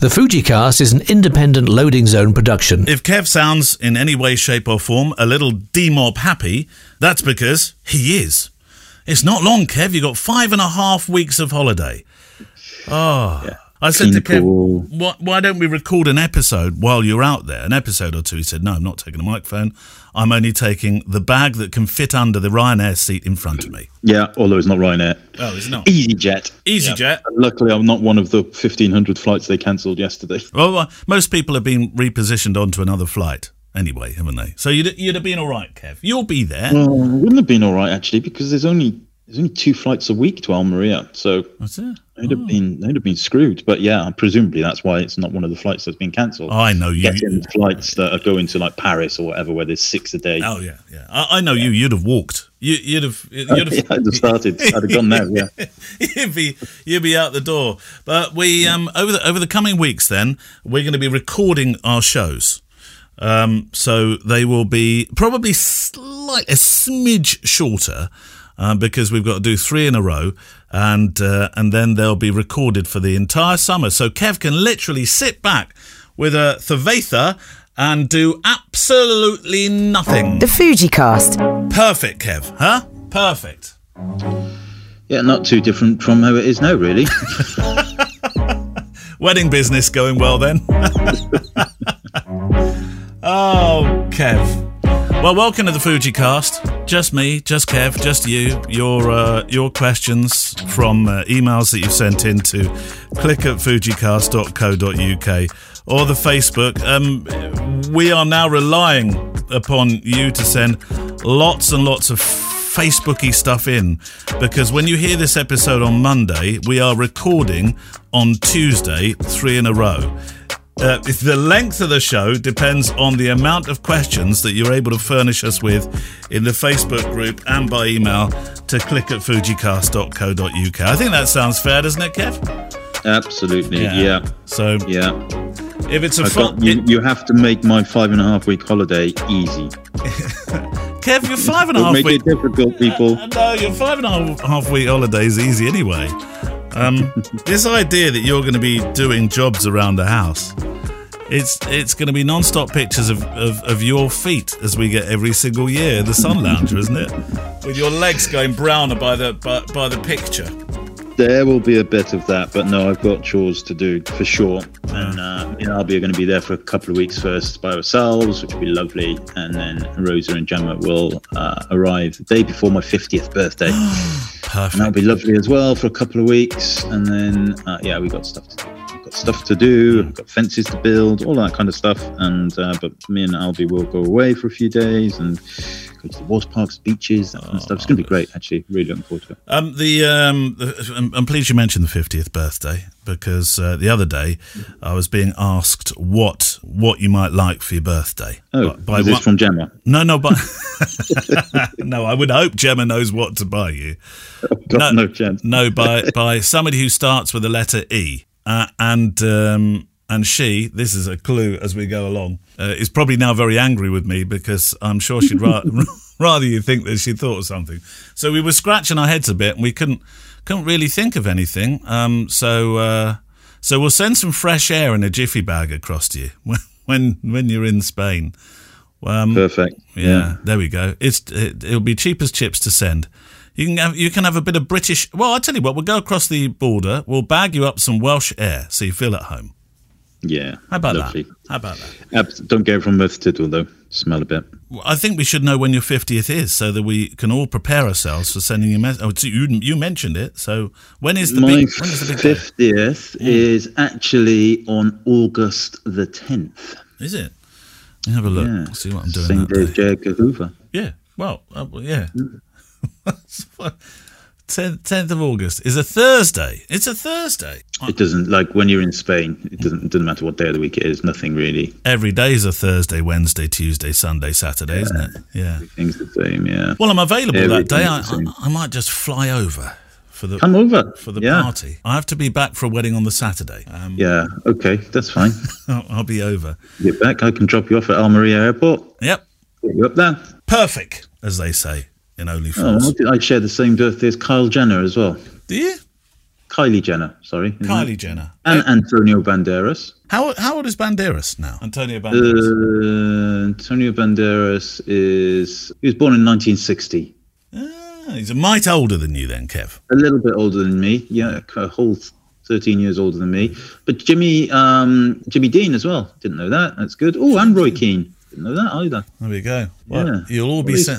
The Fujicast is an independent loading zone production. If Kev sounds in any way, shape, or form a little demob happy, that's because he is. It's not long, Kev. You've got five and a half weeks of holiday. Oh. Yeah. I said to Kev, why, why don't we record an episode while you're out there? An episode or two. He said, no, I'm not taking a microphone. I'm only taking the bag that can fit under the Ryanair seat in front of me. Yeah, although it's not Ryanair. Oh, it's not. EasyJet. EasyJet. Luckily, I'm not one of the 1,500 flights they cancelled yesterday. Well, uh, most people have been repositioned onto another flight anyway, haven't they? So you'd, you'd have been all right, Kev. You'll be there. Well, it wouldn't have been all right actually because there's only there's only two flights a week to Almeria, so That's it. they'd have been they'd have been screwed. But yeah, presumably that's why it's not one of the flights that's been cancelled. I know you. Getting flights that are going to like Paris or whatever, where there's six a day. Oh yeah, yeah. I, I know you. You'd have walked. You, you'd have. You'd have. yeah, I'd have started. I'd have gone there. Yeah. you'd be you'd be out the door. But we um over the over the coming weeks, then we're going to be recording our shows. Um, so they will be probably slight a smidge shorter. Uh, because we've got to do three in a row, and uh, and then they'll be recorded for the entire summer. So Kev can literally sit back with a Thavaitha and do absolutely nothing. The Fuji Cast. Perfect, Kev, huh? Perfect. Yeah, not too different from how it is now, really. Wedding business going well then. oh, Kev. Well, welcome to the Fuji Cast. Just me, just Kev, just you. Your uh, your questions from uh, emails that you've sent in to click at fujicast.co.uk or the Facebook. Um, we are now relying upon you to send lots and lots of Facebooky stuff in because when you hear this episode on Monday, we are recording on Tuesday, three in a row. Uh, the length of the show depends on the amount of questions that you're able to furnish us with in the Facebook group and by email to click at fujicast.co.uk. I think that sounds fair, doesn't it, Kev? Absolutely. Yeah. So Yeah. if it's a fun, got, you, you have to make my five and a half week holiday easy. Kev, you're five and a half make it difficult, people. Uh, No, your five and a half- half week holiday is easy anyway. Um, this idea that you're going to be doing jobs around the house, it's it's going to be non-stop pictures of, of, of your feet as we get every single year. The Sun Lounger, isn't it? With your legs going browner by the by, by the picture. There will be a bit of that, but no, I've got chores to do for sure. And uh, you know, I'll be going to be there for a couple of weeks first by ourselves, which will be lovely. And then Rosa and Gemma will uh, arrive the day before my 50th birthday. and that'll be lovely as well for a couple of weeks. And then, uh, yeah, we've got stuff to do. We've got stuff to do, we've got fences to build, all that kind of stuff. And uh, but me and Albie will go away for a few days and go to the water parks, beaches, that kind of stuff. It's going to be great, actually. Really looking forward to it. Um, the um, the, I'm- I'm pleased you mentioned the 50th birthday because uh, the other day I was being asked what what you might like for your birthday. Oh, By- by is this what- from Gemma? No, no, but no. I would hope Gemma knows what to buy you. Got no chance. No, by by somebody who starts with the letter E, uh, and um, and she. This is a clue as we go along. Uh, is probably now very angry with me because I'm sure she'd ra- rather you think that she thought of something. So we were scratching our heads a bit, and we couldn't couldn't really think of anything. Um, so uh, so we'll send some fresh air in a jiffy bag across to you when when, when you're in Spain. Um, Perfect. yeah, there we go. It's it, it'll be cheap as chips to send. You can have you can have a bit of British. Well, I tell you what, we'll go across the border. We'll bag you up some Welsh air so you feel at home. Yeah. How about Lovely. that? How about that? Don't go from mouth to though. Smell a bit. Well, I think we should know when your fiftieth is so that we can all prepare ourselves for sending you. Mes- oh, you you mentioned it. So when is the My big? When is the big day? fiftieth is actually on August the tenth. Is it? Let me have a look. Yeah. See what I'm doing Same day as day. J. Edgar Hoover. Yeah. Well, uh, well, yeah. 10th of August is a Thursday. It's a Thursday. It doesn't like when you're in Spain. It doesn't. It doesn't matter what day of the week it is. Nothing really. Every day is a Thursday, Wednesday, Tuesday, Sunday, Saturday, isn't it? Yeah. Everything's the same. Yeah. Well, I'm available that day. I, Everything's the same. I, I might just fly over for the Come over for the yeah. party. I have to be back for a wedding on the Saturday. Um, Yeah. Okay. That's fine. I'll, I'll be over. Get back. I can drop you off at Almeria Airport. Yep. Get you up there. Perfect, as they say in Oh, OnlyFans. I share the same birthday as Kyle Jenner as well. Do you? Kylie Jenner, sorry. isn't Kylie it? Jenner. And Antonio Banderas. How how old is Banderas now? Antonio Banderas. Uh, Antonio Banderas is he was born in 1960. Ah, he's a mite older than you then, Kev. A little bit older than me. Yeah, a whole 13 years older than me. But Jimmy um, Jimmy Dean as well. Didn't know that. That's good. Oh, and Roy Keane. Didn't know that either. There we go. Well, Yeah. you'll all All be these sa-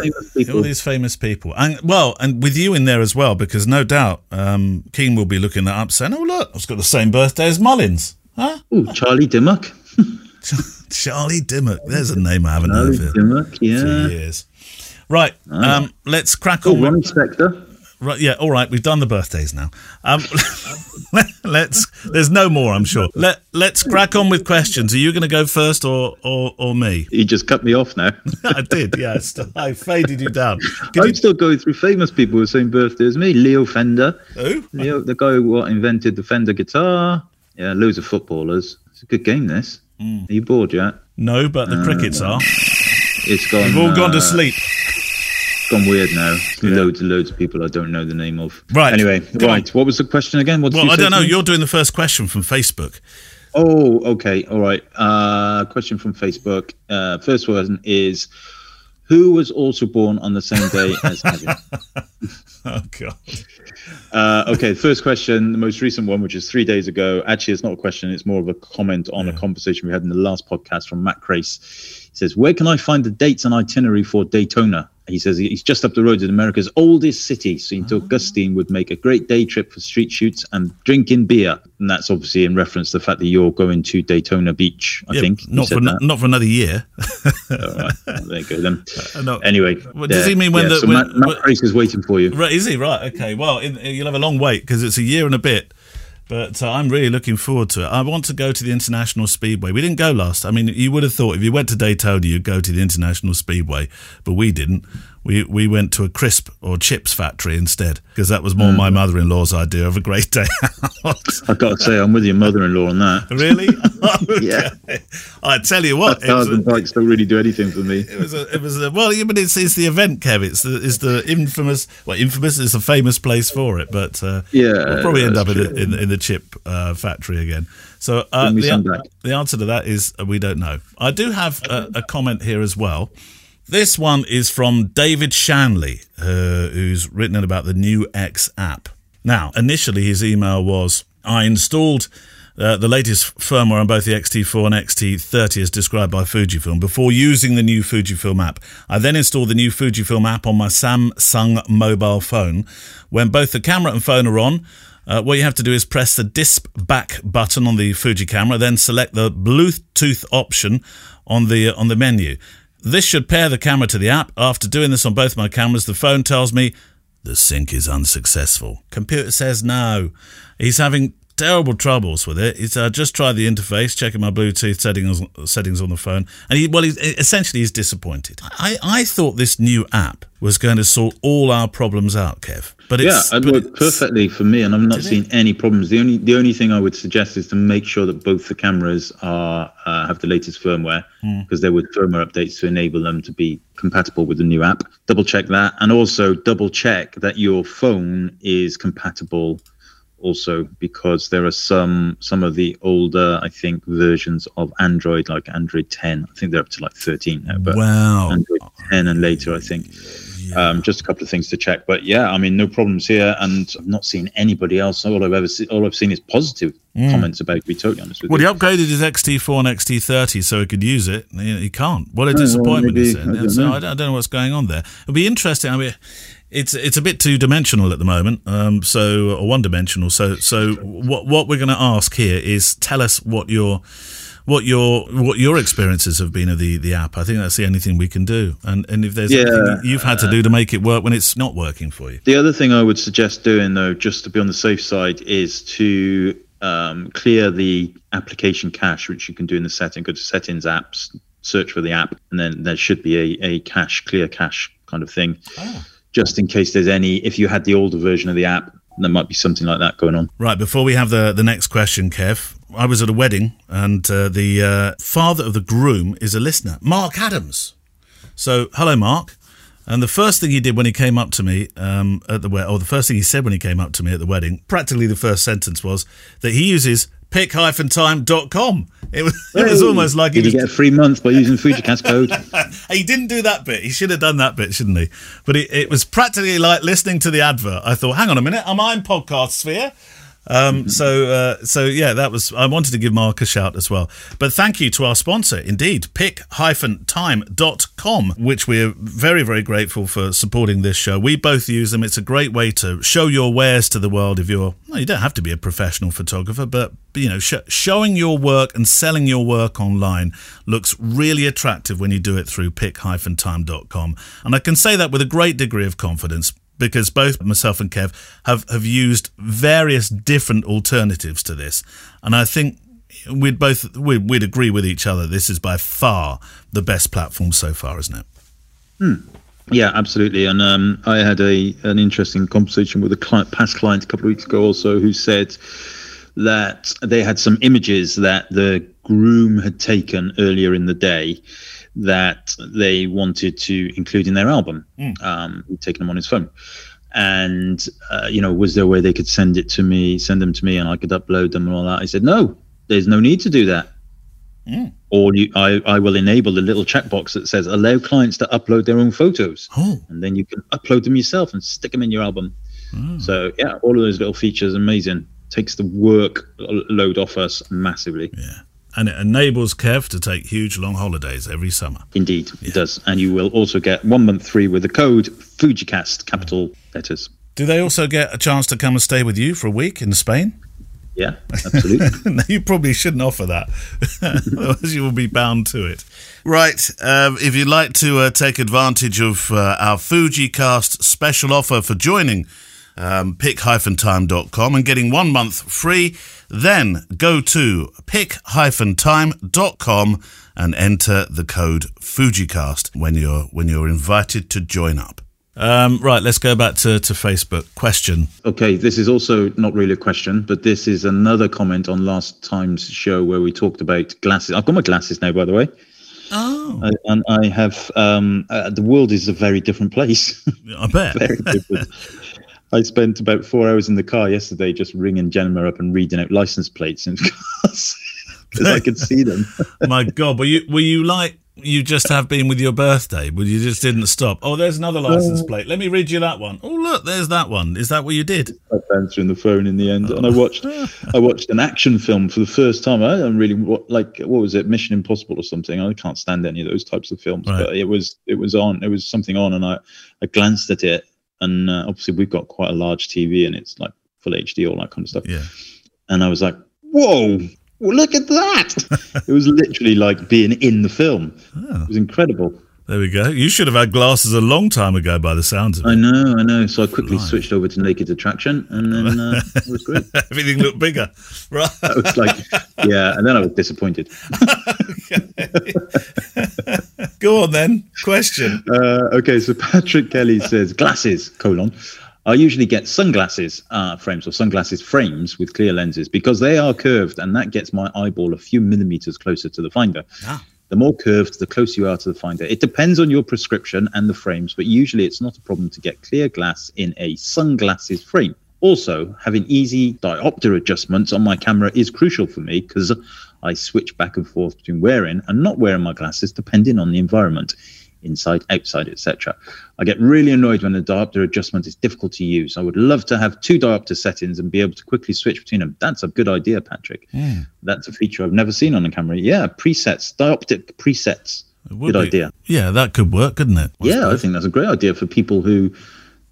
all these famous people, and well, and with you in there as well, because no doubt um, Keane will be looking that up, saying, "Oh look, I've got the same birthday as Mullins." Huh? Oh, Charlie Dimmock. Charlie Dimmock. There's a name I haven't Charlie heard of Dimmock. Yeah. years. Right, um, let's crack Oh, on. Ronnie with, Spector. Right, yeah, all right. We've done the birthdays now. Um, let's. There's no more, I'm sure. Let Let's crack on with questions. Are you going to go first, or or, or me? You just cut me off now. I did. Yeah, I st- I faded you down. Could I'm you, still going through famous people with the same birthday as me. Leo Fender. who? Leo, the guy who what, invented the Fender guitar. Yeah, loads of footballers. It's a good game, this. Hmm. Are you bored yet? No, but the crickets are. It's gone. We've all gone to uh, sleep. Gone weird now. Loads and loads of people I don't know the name of. Right. Anyway, right. What was the question again? What Well, I don't know. You're doing the first question from Facebook. Oh, okay. All right. Uh, question from Facebook. Uh, first one is Who was also born on the same day as Kevin? Oh God. Uh, okay, first question, the most recent one, which is three days ago. Actually, it's not a question; it's more of a comment on a conversation we had in the last podcast from Matt Crace. He says, "Where can I find the dates and itinerary for Daytona?" He says he's just up the road in America's oldest city, so he thought Augustine would make a great day trip for street shoots and drinking beer. And that's obviously in reference to the fact that you're going to Daytona Beach. I Yeah, think not for no- not for another year. All right, well, there you go then. Uh, no. Anyway, Well, does there. he mean when Yeah, the- so when- Matt, Matt when- Crace is waiting for you? Right, is he right? Okay. Well, in, you'll have a long wait because it's a year and a bit. But uh, I'm really looking forward to it. I want to go to the International Speedway. We didn't go last. I mean, you would have thought if you went to Daytona, you'd go to the International Speedway, but we didn't. We we went to a crisp or chips factory instead because that was more my Hmm. mother-in-law's idea of a great day out. I've got to say, I'm with your mother-in-law on that. really? Yeah. I tell you what, Cars and bikes don't really do anything for me. it was a, it was a, well, but it's, it's the event, Kev. It's the it's the infamous, well, infamous is a famous place for it, but uh, Yeah, we'll probably end up in, the- in in the chip uh, factory again. So uh, the, the answer to that is uh, we don't know. I do have a, a comment here as well. This one is from David Shanley, uh, who's written about the new X app. Now, initially his email was I installed uh, the latest firmware on both the XT4 and XT30 as described by Fujifilm before using the new Fujifilm app. I then installed the new Fujifilm app on my Samsung mobile phone. When both the camera and phone are on, uh, what you have to do is press the disp back button on the Fuji camera, then select the Bluetooth option on the on the menu. This should pair the camera to the app. After doing this on both my cameras, the phone tells me the sync is unsuccessful. Computer says no. He's having terrible troubles with it. He's uh, just tried the interface, checking my Bluetooth settings settings on the phone, and he well, he's, essentially he's disappointed. I, I thought this new app was going to sort all our problems out, Kev. But Yeah, it's it worked perfectly for me, and I've not Did it? any problems. The only the only thing I would suggest is to make sure that both the cameras are uh, have the latest firmware Hmm. because there were firmware updates to enable them to be compatible with the new app. Double check that, and also double check that your phone is compatible. Also, because there are some some of the older, I think, versions of Android, like Android 10. I think they're up to like 13 now, but Wow. Android 10 and later, I think. Um, just a couple of things to check, but yeah, I mean, no problems here, and I've not seen anybody else. All I've ever seen, all I've seen is positive comments about. it, To be totally honest with Well, you. he upgraded his XT4 and XT30 so he could use it. He, he can't. What a well, disappointment! he maybe- said. I don't so don't, I don't know what's going on there. It'll be interesting. I mean, it's it's a bit two dimensional at the moment. Um, so or one dimensional. So so what what we're going to ask here is tell us what your what your what your experiences have been of the, the app. I think that's the only thing we can do. And and if there's Yeah, anything you've had to do to make it work when it's not working for you. The other thing I would suggest doing, though, just to be on the safe side, is to um, clear the application cache, which you can do in the setting. Go to settings, apps, search for the app, and then there should be a, a cache, clear cache kind of thing, just in case there's any. If you had the older version of the app, there might be something like that going on. Right, before we have the, the next question, Kev, I was at a wedding and uh, the uh, father of the groom is a listener, Mark Adams. So, hello, Mark. And the first thing he did when he came up to me um, at the wedding, or the first thing he said when he came up to me at the wedding, practically the first sentence was that he uses pic-time.com. It was, it was almost like Did he you get a free month by using Fujicast code? he didn't do that bit. He should have done that bit, shouldn't he? But it, it was practically like listening to the advert. I thought, hang on a minute, am I in podcast sphere? Um, so, uh, so yeah, that was. I wanted to give Mark a shout as well. But thank you to our sponsor, indeed, pic-time.com, which we're very, very grateful for supporting this show. We both use them. It's a great way to show your wares to the world. If you're, well, you don't have to be a professional photographer, but you know, sh- showing your work and selling your work online looks really attractive when you do it through pic-time.com. And I can say that with a great degree of confidence because both myself and Kev have, have used various different alternatives to this. And I think we'd both we'd, we'd agree with each other. This is by far the best platform so far, isn't it? Yeah, absolutely. And um, I had a an interesting conversation with a client, past client a couple of weeks ago also, who said that they had some images that the groom had taken earlier in the day that they wanted to include in their album. Um, he'd taken them on his phone. And, uh, you know, was there a way they could send it to me, send them to me, and I could upload them and all that? I said, no, there's no need to do that. Or you, I, I will enable the little checkbox that says allow clients to upload their own photos, Oh, and then you can upload them yourself and stick them in your album. So yeah, all of those little features, amazing. Takes the work load off us massively. yeah. And it enables Kev to take huge long holidays every summer. Indeed, it does. And you will also get one month free with the code FujiCast, capital letters. Do they also get a chance to come and stay with you for a week in Spain? Yeah, absolutely. no, you probably shouldn't offer that, otherwise you will be bound to it. Right, um, if you'd like to uh, take advantage of uh, our FujiCast special offer for joining um, pic-time.com and getting one month free, then go to pic-time.com and enter the code FujiCast when you're when you're invited to join up. Um, right, let's go back to, to Facebook. Question. Okay, this is also not really a question, but this is another comment on last time's show where we talked about glasses. I've got my glasses now, by the way. Oh, I, and I have um, uh, the world is a very different place. I bet. very different. I spent about four hours in the car yesterday just ringing Gemma up and reading out license plates in cars because I could see them. My God, were you were you like you just have been with your birthday, but you just didn't stop? Oh, there's another uh, license plate. Let me read you that one. Oh, look, there's that one. Is that what you did? I was answering the phone in the end, and I oh. watched I watched an action film for the first time. I don't really what like what was it, Mission Impossible or something. I can't stand any of those types of films, Right. but it was it was on. It was something on, and I I glanced at it, and uh, obviously we've got quite a large TV, and it's like full HD, all that kind of stuff. Yeah. and I was like, "Whoa, well, look at that!" it was literally like being in the film. Oh. It was incredible. There we go. You should have had glasses a long time ago by the sounds of it. I know, I know. So I quickly Right. switched over to Naked Attraction, and then uh, it was great. Everything looked bigger. Right. I was like, yeah, and then I was disappointed. Go on then. Question. Uh, okay, so Patrick Kelly says glasses colon. I usually get sunglasses uh, frames or sunglasses frames with clear lenses because they are curved, and that gets my eyeball a few millimeters closer to the finder. Ah. The more curved, the closer you are to the finder. It depends on your prescription and the frames, but usually it's not a problem to get clear glass in a sunglasses frame. Also, having easy diopter adjustments on my camera is crucial for me because I switch back and forth between wearing and not wearing my glasses depending on the environment, inside, outside, etc. I get really annoyed when the diopter adjustment is difficult to use. I would love to have two diopter settings and be able to quickly switch between them. That's a good idea, Patrick. That's a feature I've never seen on a camera. Yeah, presets, dioptic presets. Good be- idea. Yeah, that could work, couldn't it? I Yeah, I think that's a great idea for people who,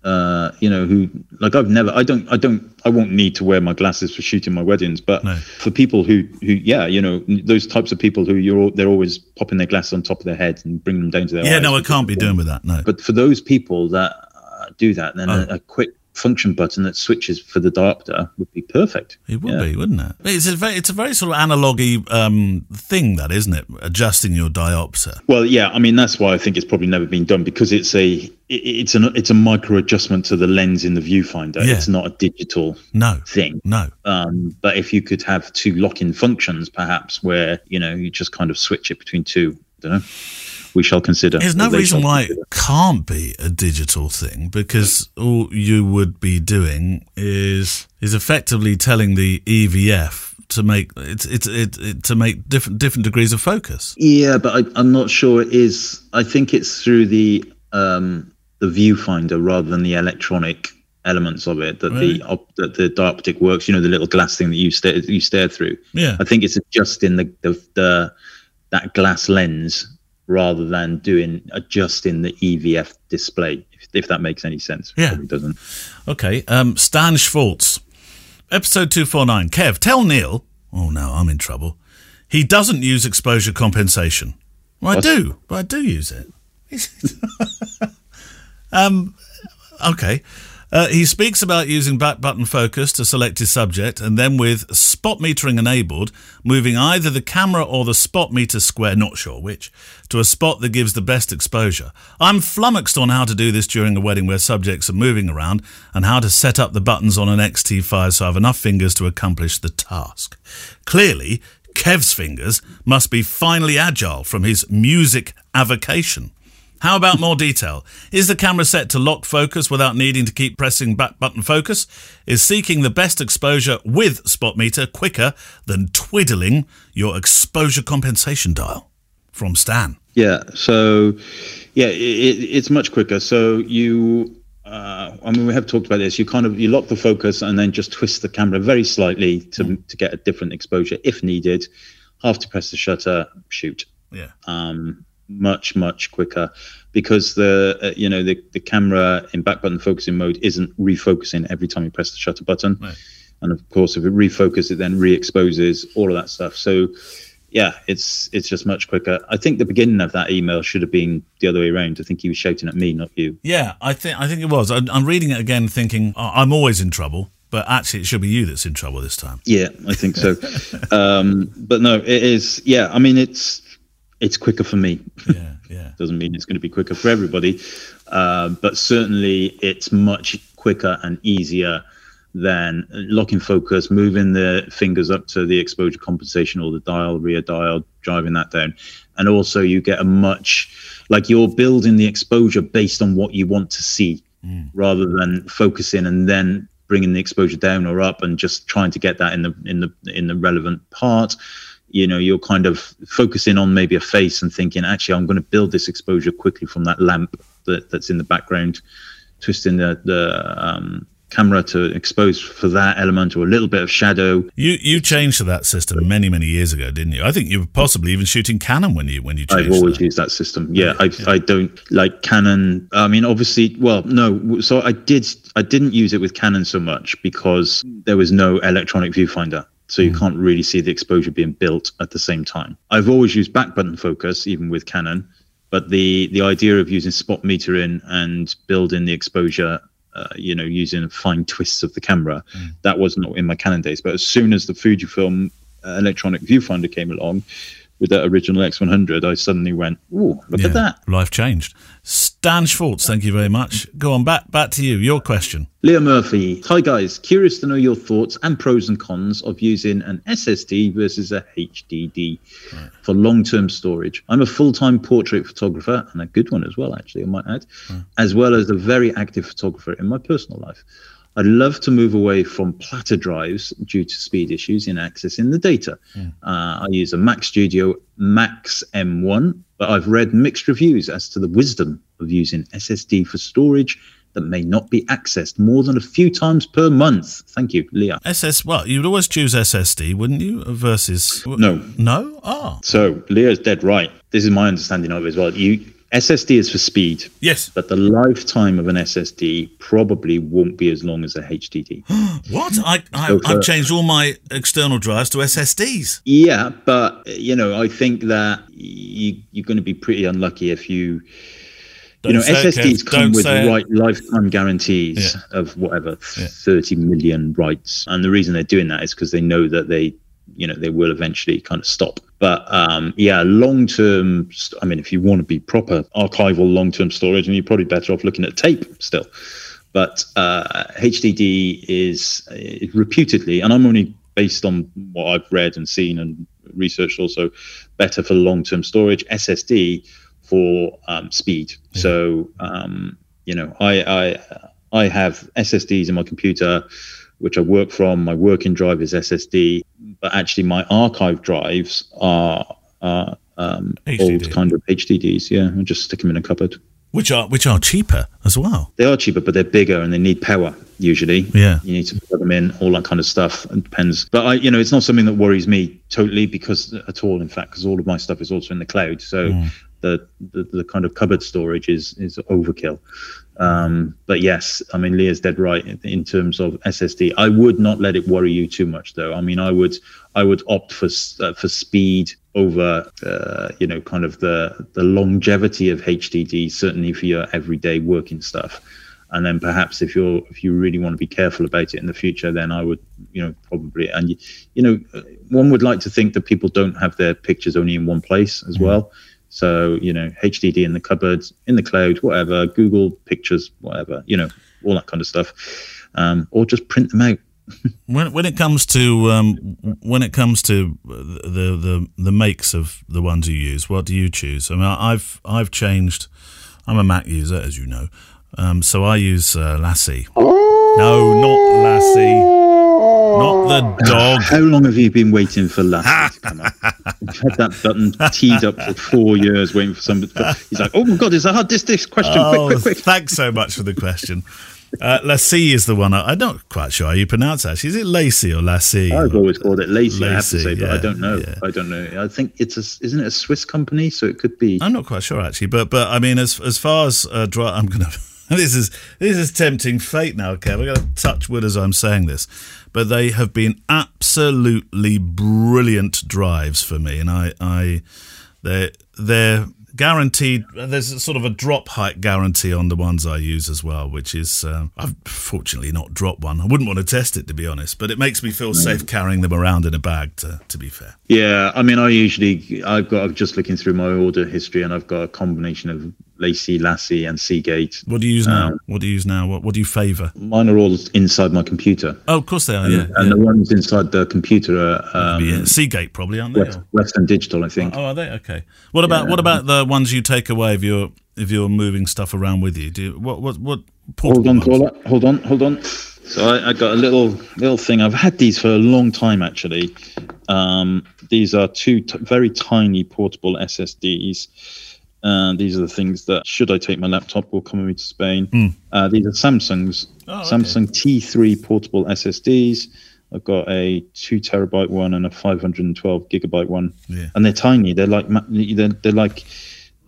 uh, you know, who like I've never, I don't, I don't, I won't need to wear my glasses for shooting my weddings, but No. for people who, who, yeah, you know, those types of people who you're, all, they're always popping their glasses on top of their head and bring them down to their Yeah, no, I can't be doing with that. No. But for those people that uh, do that, then Oh. a, a quick function button that switches for the diopter would be perfect. It would Yeah. be, wouldn't it? It's a very, it's a very sort of analogy um, thing, that isn't it? Adjusting your diopter. Well, yeah, I mean that's why I think it's probably never been done because it's a it's an it's a micro adjustment to the lens in the viewfinder. Yeah. It's not a digital No, thing. no. Um, but if you could have two lock-in functions, perhaps where you know you just kind of switch it between two, I don't know. We shall consider. There's no reason why it can't be a digital thing because all you would be doing is is effectively telling the EVF to make it's it's it, it to make different different degrees of focus. Yeah, but I, I'm not sure it is. I think it's through the um, the viewfinder rather than the electronic elements of it that Really? the op- that the dioptic works. You know, the little glass thing that you stare you stare through. Yeah. I think it's adjusting the the, the that glass lens rather than doing adjusting the EVF display. If, if that makes any sense. Yeah. Probably doesn't. Okay. Um, Stan Schwartz, episode two four nine. Kev, tell Neale. Oh no, I'm in trouble. He doesn't use exposure compensation. Well, I do, but I do use it. um, okay. Uh, he speaks about using back button focus to select his subject, and then with spot metering enabled, moving either the camera or the spot meter square, not sure which, to a spot that gives the best exposure. I'm flummoxed on how to do this during a wedding where subjects are moving around, and how to set up the buttons on an XT5 so I have enough fingers to accomplish the task. Clearly, Kev's fingers must be finely agile from his music avocation. How about more detail? Is the camera set to lock focus without needing to keep pressing back button focus? Is seeking the best exposure with spot meter quicker than twiddling your exposure compensation dial? From Stan. Yeah. So, yeah, it, it, it's much quicker. So you, uh, I mean, we have talked about this. You kind of you lock the focus and then just twist the camera very slightly to to get a different exposure if needed. Have to press the shutter, shoot. Yeah. Um, much much quicker because the uh, you know the the camera in back button focusing mode isn't refocusing every time you press the shutter button. Right. And of course, if it refocuses, it then re-exposes all of that stuff. So, yeah, it's it's just much quicker. I think the beginning of that email should have been the other way around. I think he was shouting at me, not you. Yeah, I think I think it was. I, I'm reading it again, thinking oh, I'm always in trouble, but actually it should be you that's in trouble this time. Yeah, I think so. um, but no, it is. Yeah, I mean, it's it's quicker for me. Yeah, yeah. Doesn't mean it's going to be quicker for everybody, uh, but certainly it's much quicker and easier than locking focus, moving the fingers up to the exposure compensation or the dial, rear dial, driving that down. And also, you get a much like you're building the exposure based on what you want to see rather than focusing and then bringing the exposure down or up and just trying to get that in the in the in the relevant part you know you're kind of focusing on maybe a face and thinking actually i'm going to build this exposure quickly from that lamp that, that's in the background twisting the the um, camera to expose for that element or a little bit of shadow You you changed to that system many many years ago, didn't you? I think you were possibly even shooting Canon when you when you changed. I've always that. used that system. Yeah, I I don't like Canon. I mean, obviously, well, no. So I did. I didn't use it with Canon so much because there was no electronic viewfinder, so you can't really see the exposure being built at the same time. I've always used back button focus, even with Canon, but the the idea of using spot metering and building the exposure. Uh, you know, using fine twists of the camera, that was not in my Canon days. But as soon as the Fujifilm uh, electronic viewfinder came along, with that original X100, I suddenly went, "Ooh, look at that!" Life changed. Stan Schwartz, thank you very much. Go on, back back to you. Your question. Leah Murphy, hi guys, curious to know your thoughts and pros and cons of using an SSD versus a HDD for long-term storage. I'm a full-time portrait photographer and a good one as well, actually, I might add, as well as a very active photographer in my personal life. I'd love to move away from platter drives due to speed issues in accessing the data. Uh, I use a Mac Studio Max M1, but I've read mixed reviews as to the wisdom of using SSD for storage that may not be accessed more than a few times per month. Thank you, Leah. SS. Well, you'd always choose SSD, wouldn't you? Versus No. no. Oh, So Leah's dead right. This is my understanding of it as well. You SSD is for speed, yes. but the lifetime of an SSD probably won't be as long as a HDD. What? I, I for- I've uh, changed all my external drives to SSDs. Yeah, but uh, you know, I think that you, you're going to be pretty unlucky if you, Don't you know, SSDs come Don't with right lifetime guarantees of whatever Yeah. 30 million writes, and the reason they're doing that is because they know that they, you know, they will eventually kind of stop. But um, yeah, long term. I mean, if you want to be proper archival long term storage, and you're probably better off looking at tape still. But uh, HDD is, is reputedly, and I'm only based on what I've read and seen and researched also, better for long term storage. SSD for um, speed. So um, you know, I I I have SSDs in my computer, which I work from. My working drive is SSD, but actually my archive drives are, are um, old kind of HDDs. Yeah, I just stick them in a cupboard. Which are which are cheaper as well. They are cheaper, but they're bigger and they need power usually. Yeah, you need to plug them in, all that kind of stuff. It depends, but I, you know, it's not something that worries me totally because at all. In fact, because all of my stuff is also in the cloud, so mm. the, the the kind of cupboard storage is is overkill. Um, but yes, I mean, Leah's dead right in terms of SSD. I would not let it worry you too much, though. I mean, I would, I would opt for uh, for speed over, uh, you know, kind of the the longevity of HDD, certainly for your everyday working stuff. And then perhaps if you're if you really want to be careful about it in the future, then I would, you know, probably and you know, one would like to think that people don't have their pictures only in one place as mm-hmm. well. So, you know, HDD in the cupboards, in the cloud, whatever, Google Pictures, whatever, you know, all that kind of stuff. Um, or just print them out. when when it comes to um, when it comes to the, the the makes of the ones you use, what do you choose? I mean, I've I've changed. I'm a Mac user, as you know, um, so I use uh, LaCie. No, not LaCie. Not the dog. How long have you been waiting for LaCie to come up? I've had that button teed up for four years, waiting for somebody. He's like, "Oh my god, it's a hard disk disk question! Oh, quick, quick, quick!" Thanks so much for the question. Uh, LaCie is the one. I, am not quite sure how you pronounce it. Actually, is it Lacey or LaCie? I've always called it Lacey. I have to say, but yeah, I don't know. Yeah. I don't know. I think it's a. Isn't it a Swiss company? So it could be. I'm not quite sure actually, but but I mean, as as far as uh, dry, I'm gonna. This is this is tempting fate now, Kev. I'm going to touch wood as I'm saying this, but they have been absolutely brilliant drives for me, and I I they they're guaranteed. There's sort of a drop height guarantee on the ones I use as well, which is um, I've fortunately not dropped one. I wouldn't want to test it to be honest, but it makes me feel safe carrying them around in a bag. To to be fair. Yeah, I mean, I usually I've got I'm just looking through my order history, and I've got a combination of LaCie, LaCie, and Seagate. What do you use now? Um, what do you use now? What, what do you favour? Mine are all inside my computer. Oh, of course they are. And, yeah, and yeah. the ones inside the computer are um, yeah. Seagate, probably, aren't they? West, Western Digital, I think. Oh, are they? Okay. What about yeah. what about the ones you take away if you're if you're moving stuff around with you? Do you, what what what? Hold on, caller. Hold on, hold on. So I, I, got a little little thing. I've had these for a long time actually. Um, these are two t- very tiny portable SSDs. Uh, these are the things that, should I take my laptop, will come with me to Spain. Mm. Uh, these are Samsung's oh, okay. Samsung T3 portable SSDs. I've got a two terabyte one and a 512 gigabyte one, yeah. and they're tiny. They're like they're, they're like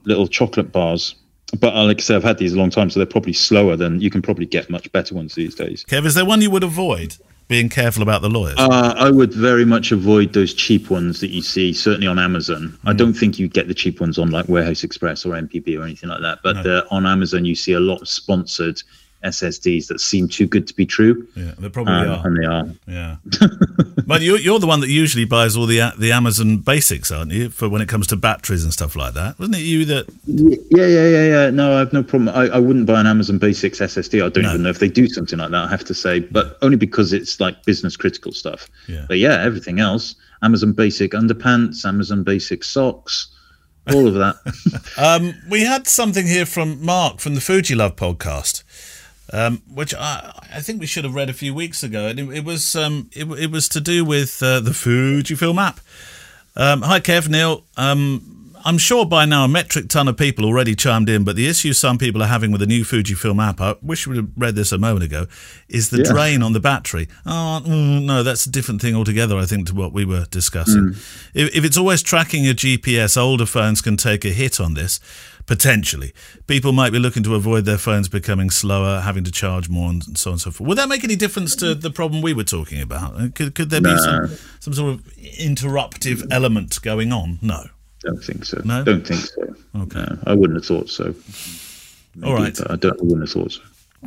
little chocolate bars. But uh, like I say, I've had these a long time, so they're probably slower than you can probably get much better ones these days. Kev, is there one you would avoid? Being careful about the lawyers? Uh, I would very much avoid those cheap ones that you see, certainly on Amazon. Mm. I don't think you get the cheap ones on like Warehouse Express or MPB or anything like that. But no. on Amazon, you see a lot of sponsored SSDs that seem too good to be true. Yeah, they probably um, are. And they are. Yeah. but you're, you're the one that usually buys all the the Amazon basics, aren't you? For when it comes to batteries and stuff like that. Wasn't it you that. Yeah, yeah, yeah, yeah. No, I have no problem. I, I wouldn't buy an Amazon Basics SSD. I don't no. even know if they do something like that, I have to say. But only because it's like business critical stuff. Yeah. But yeah, everything else Amazon Basic underpants, Amazon Basic socks all of that. um, we had something here from Mark from the Fuji Love podcast um, which I, I think we should have read a few weeks ago. And it, it was um, it, it, was to do with uh, the Fujifilm app. Um, hi, Kev, Neale. Um, I'm sure by now a metric ton of people already chimed in, but the issue some people are having with the new Fujifilm app, I wish we had read this a moment ago, is the yeah. drain on the battery. Oh, no, that's a different thing altogether, I think, to what we were discussing. Mm. If, if it's always tracking your GPS, older phones can take a hit on this potentially. People might be looking to avoid their phones becoming slower, having to charge more, and so on and so forth. Would that make any difference to the problem we were talking about? Could, could there be some, some sort of interruptive element going on? No. Don't think so. No. Don't think so. Okay. No, I wouldn't have thought so. Maybe, All right. I don't. I wouldn't have thought so.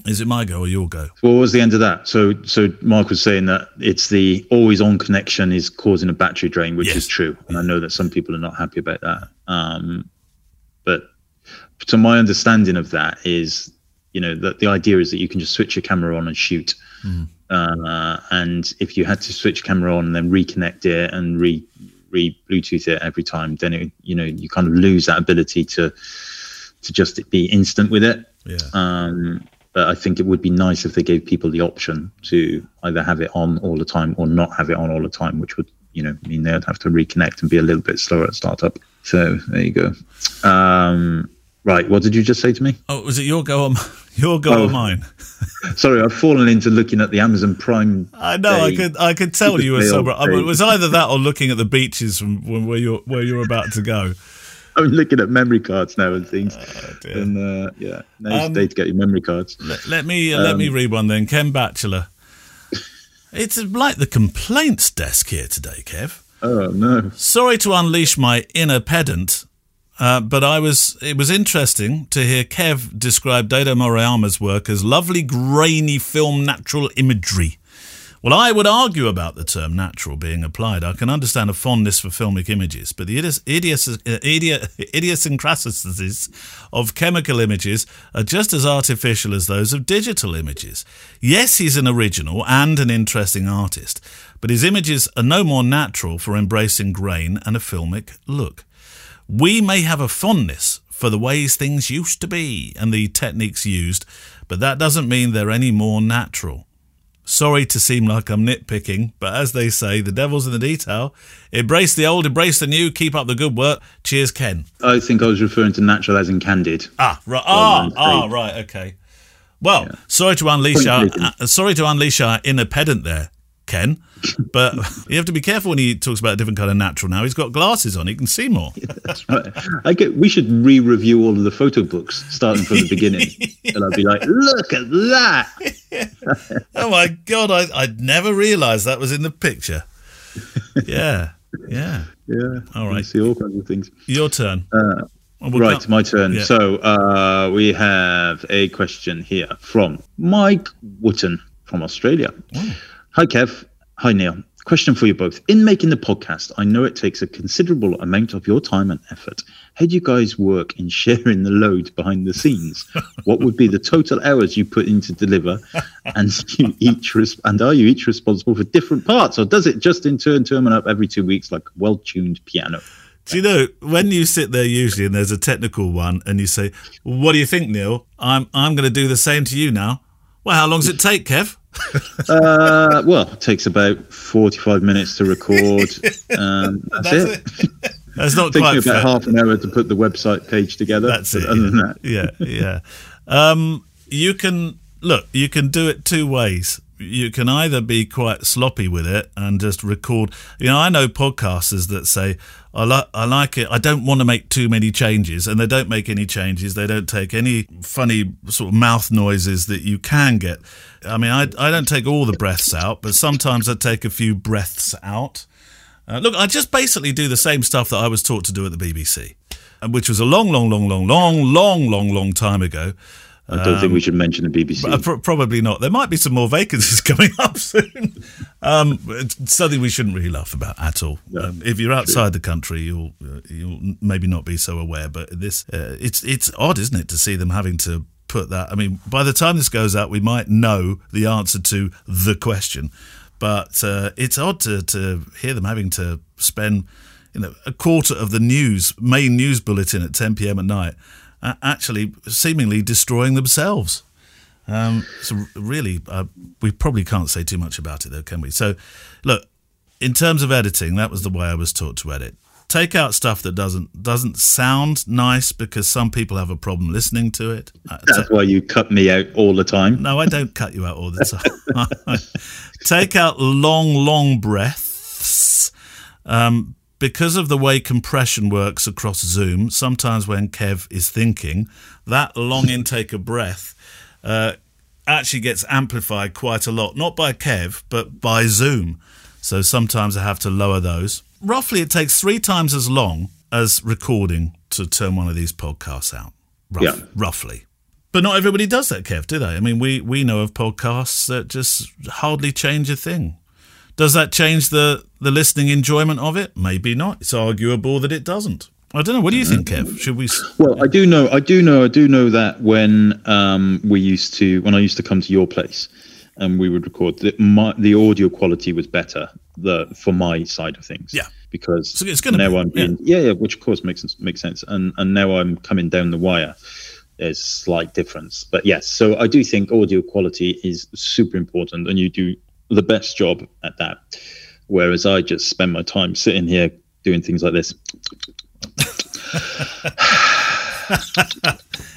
Is it my go or your go? What was the end of that? So, so Mark was saying that it's the always-on connection is causing a battery drain, which yes. is true, and I know that some people are not happy about that. Um, so my understanding of that is, you know, that the idea is that you can just switch your camera on and shoot. Mm. Uh, and if you had to switch camera on and then reconnect it and re re Bluetooth it every time, then it, you know you kind of lose that ability to to just be instant with it. Yeah. Um, but I think it would be nice if they gave people the option to either have it on all the time or not have it on all the time, which would you know mean they'd have to reconnect and be a little bit slower at startup. So there you go. Um, right, what did you just say to me? Oh, was it your go on your go Oh. or mine? Sorry, I've fallen into looking at the Amazon Prime. I know. I could. I could tell you were sober. I mean, it was either that or looking at the beaches from where you're where you're about to go. I'm looking at memory cards now and things. dear. and uh, yeah, now's Um, the day to get your memory cards. Let, let me uh, let me Um, read one then. Ken Batchelor. It's like the complaints desk here today, Kev. Oh no. Sorry to unleash my inner pedant, uh, but I was it was interesting to hear Kev describe Daido Moriyama's work as lovely, grainy film natural imagery. Well, I would argue about the term natural being applied. I can understand a fondness for filmic images, but the uh, idiosyncrasies of chemical images are just as artificial as those of digital images. Yes, he's an original and an interesting artist, but his images are no more natural for embracing grain and a filmic look. We may have a fondness for the ways things used to be and the techniques used, but that doesn't mean they're any more natural. Sorry to seem like I'm nitpicking, but as they say, the devil's in the detail. Embrace the old, embrace the new, keep up the good work. Cheers, Ken. I think I was referring to natural as in candid. Ah, right. Ah, ah, right. Okay. Well, sorry to unleash Point our uh, sorry to unleash our inner pedant there, Ken. But you have to be careful when he talks about a different kind of natural. Now he's got glasses on; he can see more. That's right. I get. We should re-review all of the photo books starting from the beginning, and I'd be like, "Look at that!" oh my god! I I'd never realised that was in the picture. Yeah, yeah. Yeah. All right. See all kinds of things. Your turn. Uh, Well, right, my turn. Yeah. So uh, we have a question here from Mike Wooten from Australia. Hi, Kev. Hi, Neale. Question for you both. In making the podcast, I know it takes a considerable amount of your time and effort. How do you guys work in sharing the load behind the scenes? what would be the total hours you put in to deliver? And you each res- and are you each responsible for different parts, or does it just in turn turn up every two weeks like well-tuned piano? Do you know when you sit there usually and there's a technical one and you say, "What do you think, Neale? I'm I'm going to do the same to you now." Well, how long does it take, Kev? Uh, well, it takes about 45 minutes to record. Um, that's, it. That's not takes quite me fair. about half an hour to put the website page together. That's it. Other than that, yeah, yeah. Um, you can look. You can do it two ways. You can either be quite sloppy with it and just record. You know, I know podcasters that say, "I like, I like it. I don't want to make too many changes," and they don't make any changes. They don't take any funny sort of mouth noises that you can get. I mean, I, I don't take all the breaths out, but sometimes I take a few breaths out. Uh, look, I just basically do the same stuff that I was taught to do at the BBC, uh, which was a long, long, long, long, long, long, long, long time ago. I don't think we should mention the BBC. Uh, probably not. There might be some more vacancies coming up soon. Um, it's something we shouldn't really laugh about at all. Um, if you're outside the country, you'll uh, you'll maybe not be so aware. But this, uh, it's it's odd, isn't it, to see them having to put that. I mean, by the time this goes out, we might know the answer to the question. But uh, it's odd to, to hear them having to spend you know a quarter of the news main news bulletin at 10 p.m. at night actually seemingly destroying themselves. Um, so really, uh, we probably can't say too much about it, though, can we? So, look, in terms of editing, that was the way I was taught to edit. Take out stuff that doesn't doesn't sound nice because some people have a problem listening to it. Uh, That's why you cut me out all the time. no, I don't cut you out all the time. Take out long, long breaths. Um, because of the way compression works across Zoom, sometimes when Kev is thinking, that long intake of breath uh, actually gets amplified quite a lot. Not by Kev, but by Zoom. So sometimes I have to lower those. Roughly, it takes three times as long as recording to turn one of these podcasts out. Rough, Yeah. Roughly. But not everybody does that, Kev, do they? I mean, we, we know of podcasts that just hardly change a thing. Does that change the, the listening enjoyment of it? Maybe not. It's arguable that it doesn't. I don't know. What do you think, Kev? Should we? Well, I do know, I do know, I do know that when um, we used to, when I used to come to your place, and we would record, the, my, the audio quality was better the for my side of things. Yeah. because So it's gonna now be, I'm being, yeah. yeah, which of course makes sense, makes sense, and and now I'm coming down the wire. There's slight difference, but yes. So I do think audio quality is super important, and you do the best job at that. Whereas I just spend my time sitting here doing things like this.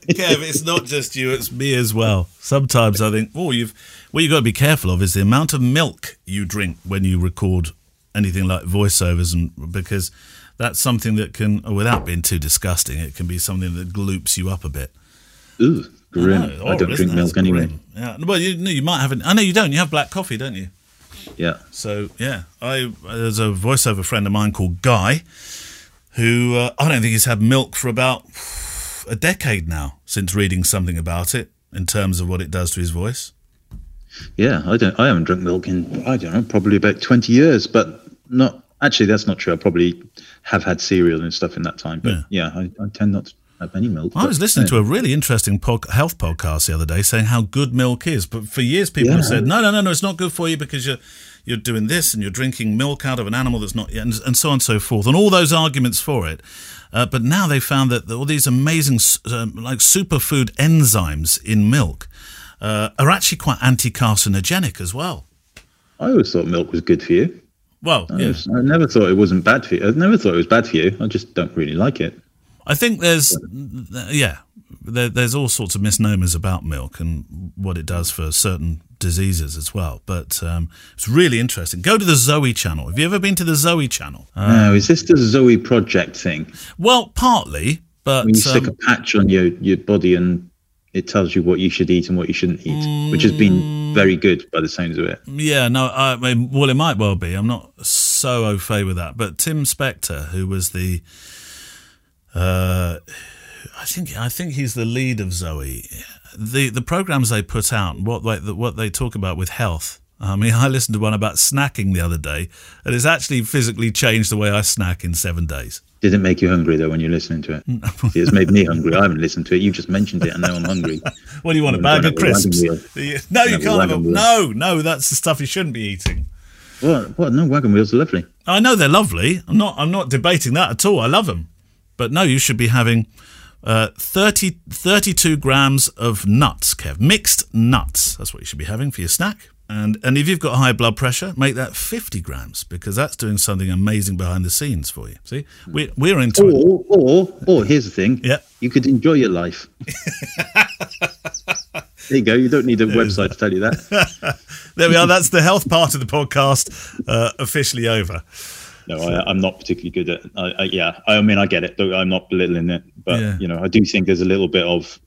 Kev, it's not just you; it's me as well. Sometimes I think, oh, you've what you've got to be careful of is the amount of milk you drink when you record anything like voiceovers, and because that's something that can, without being too disgusting, it can be something that gloops you up a bit. Ooh, grim. I, know, horrible, don't drink milk anyway. Yeah, well, you, you might have. An, I know you don't. You have black coffee, don't you? Yeah. So yeah, I there's a voiceover friend of mine called Guy, who uh, I don't think he's had milk for about a decade now since reading something about it in terms of what it does to his voice. Yeah, I don't. I haven't drunk milk in I don't know, probably about twenty years, but not actually. That's not true. I probably have had cereal and stuff in that time, but yeah, I, I tend not to have any milk. I was listening to a really interesting pod- health podcast the other day saying how good milk is, but for years people have said no, no, no, no, it's not good for you because you're you're doing this and you're drinking milk out of an animal that's not, and, and so on and so forth, and all those arguments for it. Uh, but now they found that all these amazing um, like superfood enzymes in milk uh, are actually quite anti-carcinogenic as well. I always thought milk was good for you. Well, I, yeah. was- I never thought it wasn't bad for you. I never thought it was bad for you. I just don't really like it. I think there's, yeah, there, there's all sorts of misnomers about milk and what it does for certain diseases as well. But um, it's really interesting. Go to the Zoe channel. Have you ever been to the Zoe channel? Uh, now, is this the Zoe project thing? well, partly, but When you stick um, a patch on your, your body and it tells you what you should eat and what you shouldn't eat, which has been very good by the sounds of it. yeah, no, I mean, well, it might well be. I'm not so au fait with that. But Tim Spector, who was the, uh, I think I think he's the lead of Zoe. The the programs they put out, what they what they talk about with health. I mean, I listened to one about snacking the other day, and it's actually physically changed the way I snack in seven days. Did it make you hungry though when you're listening to it? it's made me hungry. I haven't listened to it. You just mentioned it, and now I'm hungry. What do you want? A I'm bag of a crisps? Yeah. No, you can't have a, no, no. That's the stuff you shouldn't be eating. What? What? No, wagon wheels are lovely. I know they're lovely. I'm not. I'm not debating that at all. I love them, but no, you should be having uh, 30, 32 grams of nuts, Kev. Mixed nuts. That's what you should be having for your snack. And and if you've got high blood pressure, make that fifty grams because that's doing something amazing behind the scenes for you. See, we we're into it. Or, or, or here's the thing. Yeah. You could enjoy your life. there you go. You don't need a website to tell you that. There we are. That's the health part of the podcast uh, officially over. No, I, I'm not particularly good at. I, I, yeah, I mean, I get it. I'm not belittling it, but Yeah. you know, I do think there's a little bit of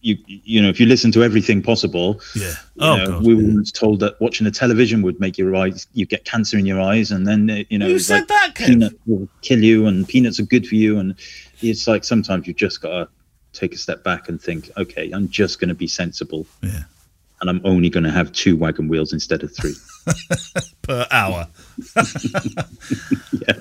you. You know, if you listen to everything possible, Yeah. you Oh know, God. we were once told that watching the television would make your eyes, you get cancer in your eyes, and then uh, you know, Who it's said like that, Kev? peanut will kill you, and peanuts are good for you, and it's like sometimes you just gotta take a step back and think, okay, I'm just going to be sensible, Yeah. And I'm only going to have two wagon wheels instead of three. Per hour. yeah,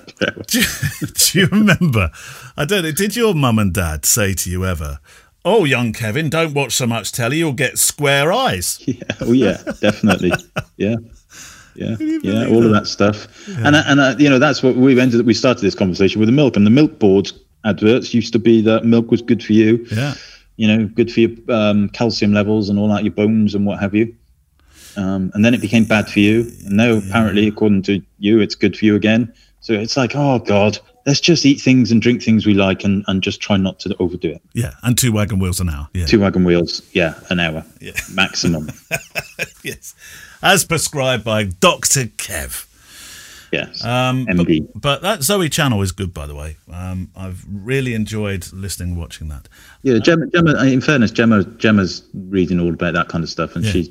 do, you, do you remember? I don't know. Did your mum and dad say to you ever, "Oh, young Kevin, don't watch so much telly; you'll get square eyes." yeah, oh yeah, definitely, yeah. Yeah, yeah, all of that? that stuff, and I- and uh, you know that's what we ended. We started this conversation with the milk, and the milk board adverts used to be that milk was good for you, Yeah. You know, good for your um, calcium levels and all that, your bones and what have you. Um, and then it became bad for you, and now apparently, according to you, it's good for you again. So it's like, oh god, let's just eat things and drink things we like, and, and just try not to overdo it. Yeah, and two wagon wheels an hour. Yeah. Two wagon wheels, yeah, an hour Yeah. maximum. Yes. As prescribed by Dr. Kev. Yes, Um, MD. But, but that Zoe channel is good, by the way. Um, I've really enjoyed listening watching that. Yeah, Gemma, Gemma. In fairness, Gemma, Gemma's reading all about that kind of stuff, and Yeah. she's